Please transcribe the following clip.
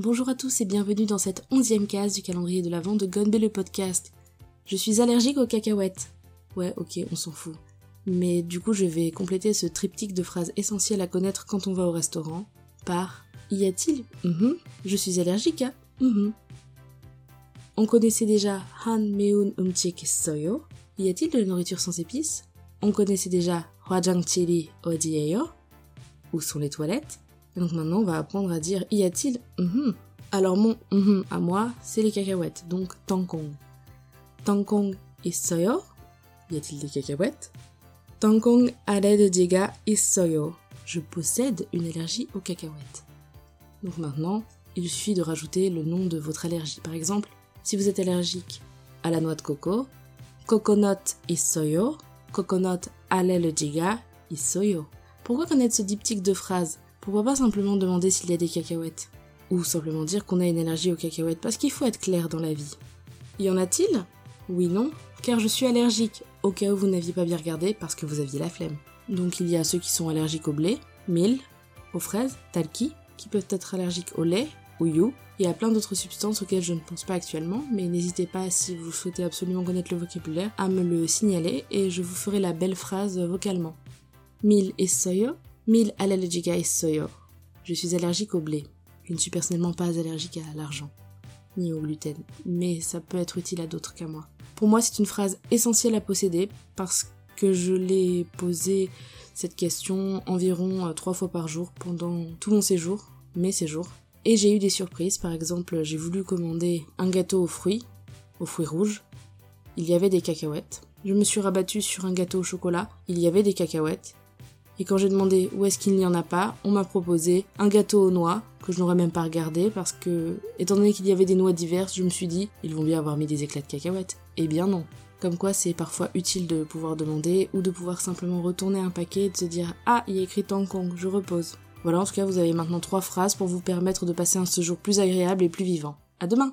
Bonjour à tous et bienvenue dans cette onzième case du calendrier de l'Avent de Gonbe le podcast. Je suis allergique aux cacahuètes. Ouais, ok, on s'en fout. Mais du coup, je vais compléter ce triptyque de phrases essentielles à connaître quand on va au restaurant par Y a-t-il? Mhm. Je suis allergique à Mhm. On connaissait déjà Han Meun Umchik Soyo. Y a-t-il de la nourriture sans épices? On connaissait déjà Hwajang Chili Odieyo. Où sont les toilettes? Et donc maintenant, on va apprendre à dire y a-t-il mm -hmm. Alors mon mm -hmm à moi, c'est les cacahuètes, donc tankong. Tankong issoyo Y a-t-il des cacahuètes? Tankong de diga issoyo Je possède une allergie aux cacahuètes. Donc maintenant, il suffit de rajouter le nom de votre allergie. Par exemple, si vous êtes allergique à la noix de coco, coconut issoyo, coconut ale le diga issoyo. Pourquoi connaître ce diptyque de phrases pourquoi pas simplement demander s'il y a des cacahuètes? Ou simplement dire qu'on a une allergie aux cacahuètes Parce qu'il faut être clair dans la vie. Y en a-t-il? Oui, non, car je suis allergique, au cas où vous n'aviez pas bien regardé parce que vous aviez la flemme. Donc il y a ceux qui sont allergiques au blé, mil, aux fraises, talki, qui peuvent être allergiques au lait, au you, et à plein d'autres substances auxquelles je ne pense pas actuellement, mais n'hésitez pas si vous souhaitez absolument connaître le vocabulaire à me le signaler et je vous ferai la belle phrase vocalement. Mil soyo, mil allergica soyo. Je suis allergique au blé. Je ne suis personnellement pas allergique à l'argent, ni au gluten, mais ça peut être utile à d'autres qu'à moi. Pour moi, c'est une phrase essentielle à posséder parce que je l'ai posée cette question environ euh, trois fois par jour pendant tout mon séjour, mes séjours. Et j'ai eu des surprises, par exemple, j'ai voulu commander un gâteau aux fruits, aux fruits rouges. Il y avait des cacahuètes. Je me suis rabattue sur un gâteau au chocolat, il y avait des cacahuètes. Et quand j'ai demandé où est-ce qu'il n'y en a pas, on m'a proposé un gâteau aux noix, que je n'aurais même pas regardé parce que, étant donné qu'il y avait des noix diverses, je me suis dit, ils vont bien avoir mis des éclats de cacahuètes. Eh bien non. Comme quoi c'est parfois utile de pouvoir demander ou de pouvoir simplement retourner un paquet et de se dire Ah, il y a écrit Kong, je repose. Voilà, en tout cas, vous avez maintenant trois phrases pour vous permettre de passer un séjour plus agréable et plus vivant. À demain!